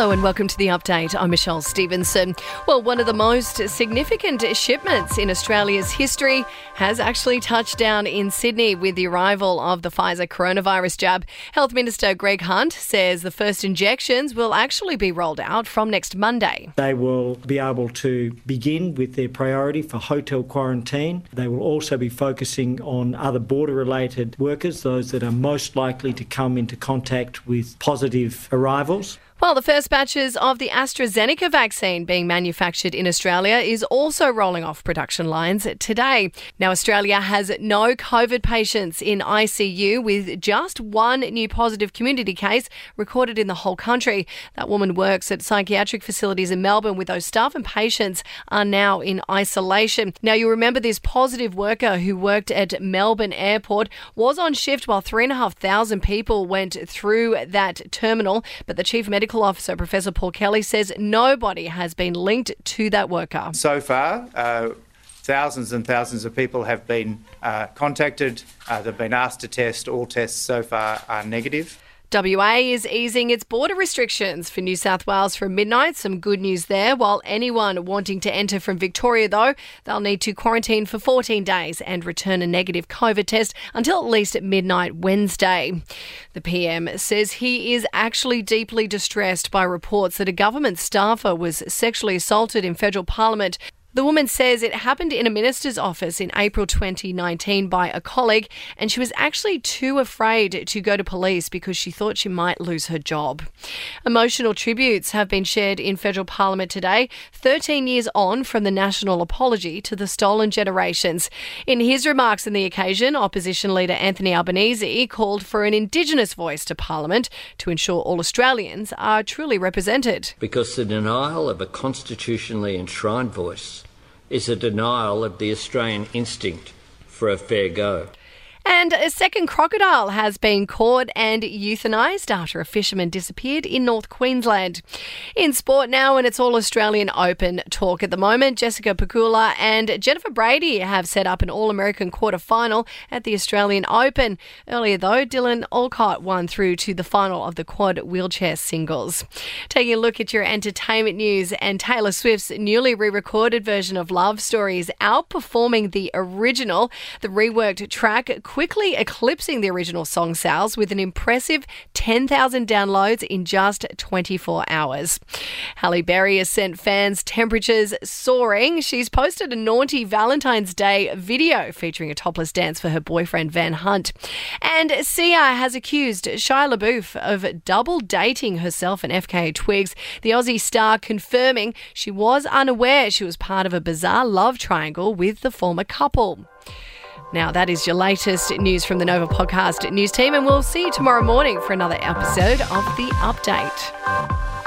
Hello and welcome to the update. I'm Michelle Stevenson. Well, one of the most significant shipments in Australia's history has actually touched down in Sydney with the arrival of the Pfizer coronavirus jab. Health Minister Greg Hunt says the first injections will actually be rolled out from next Monday. They will be able to begin with their priority for hotel quarantine. They will also be focusing on other border related workers, those that are most likely to come into contact with positive arrivals. Well, the first batches of the AstraZeneca vaccine being manufactured in Australia is also rolling off production lines today. Now, Australia has no COVID patients in ICU with just one new positive community case recorded in the whole country. That woman works at psychiatric facilities in Melbourne with those staff and patients are now in isolation. Now, you remember this positive worker who worked at Melbourne Airport was on shift while 3,500 people went through that terminal, but the chief medical Medical Officer, Professor Paul Kelly, says nobody has been linked to that worker. So far, uh, thousands and thousands of people have been uh, contacted. Uh, they've been asked to test. All tests so far are negative. WA is easing its border restrictions for New South Wales from midnight. Some good news there. While anyone wanting to enter from Victoria, though, they'll need to quarantine for 14 days and return a negative COVID test until at least midnight Wednesday. The PM says he is actually deeply distressed by reports that a government staffer was sexually assaulted in federal parliament. The woman says it happened in a minister's office in April 2019 by a colleague, and she was actually too afraid to go to police because she thought she might lose her job. Emotional tributes have been shared in federal parliament today, 13 years on from the national apology to the stolen generations. In his remarks on the occasion, opposition leader Anthony Albanese called for an Indigenous voice to parliament to ensure all Australians are truly represented. Because the denial of a constitutionally enshrined voice is a denial of the Australian instinct for a fair go. And a second crocodile has been caught and euthanised after a fisherman disappeared in North Queensland. In sport now, and it's all Australian Open talk at the moment. Jessica Pegula and Jennifer Brady have set up an All American quarter final at the Australian Open. Earlier, though, Dylan Alcott won through to the final of the quad wheelchair singles. Taking a look at your entertainment news, and Taylor Swift's newly re recorded version of Love Story is outperforming the original. The reworked track quickly eclipsing the original song sales with an impressive 10,000 downloads in just 24 hours. Halle Berry has sent fans temperatures soaring. She's posted a naughty Valentine's Day video featuring a topless dance for her boyfriend Van Hunt. And Sia has accused Shia LaBeouf of double dating herself and FKA Twigs. The Aussie star confirming she was unaware she was part of a bizarre love triangle with the former couple. Now, that is your latest news from the Nova Podcast news team, and we'll see you tomorrow morning for another episode of The Update.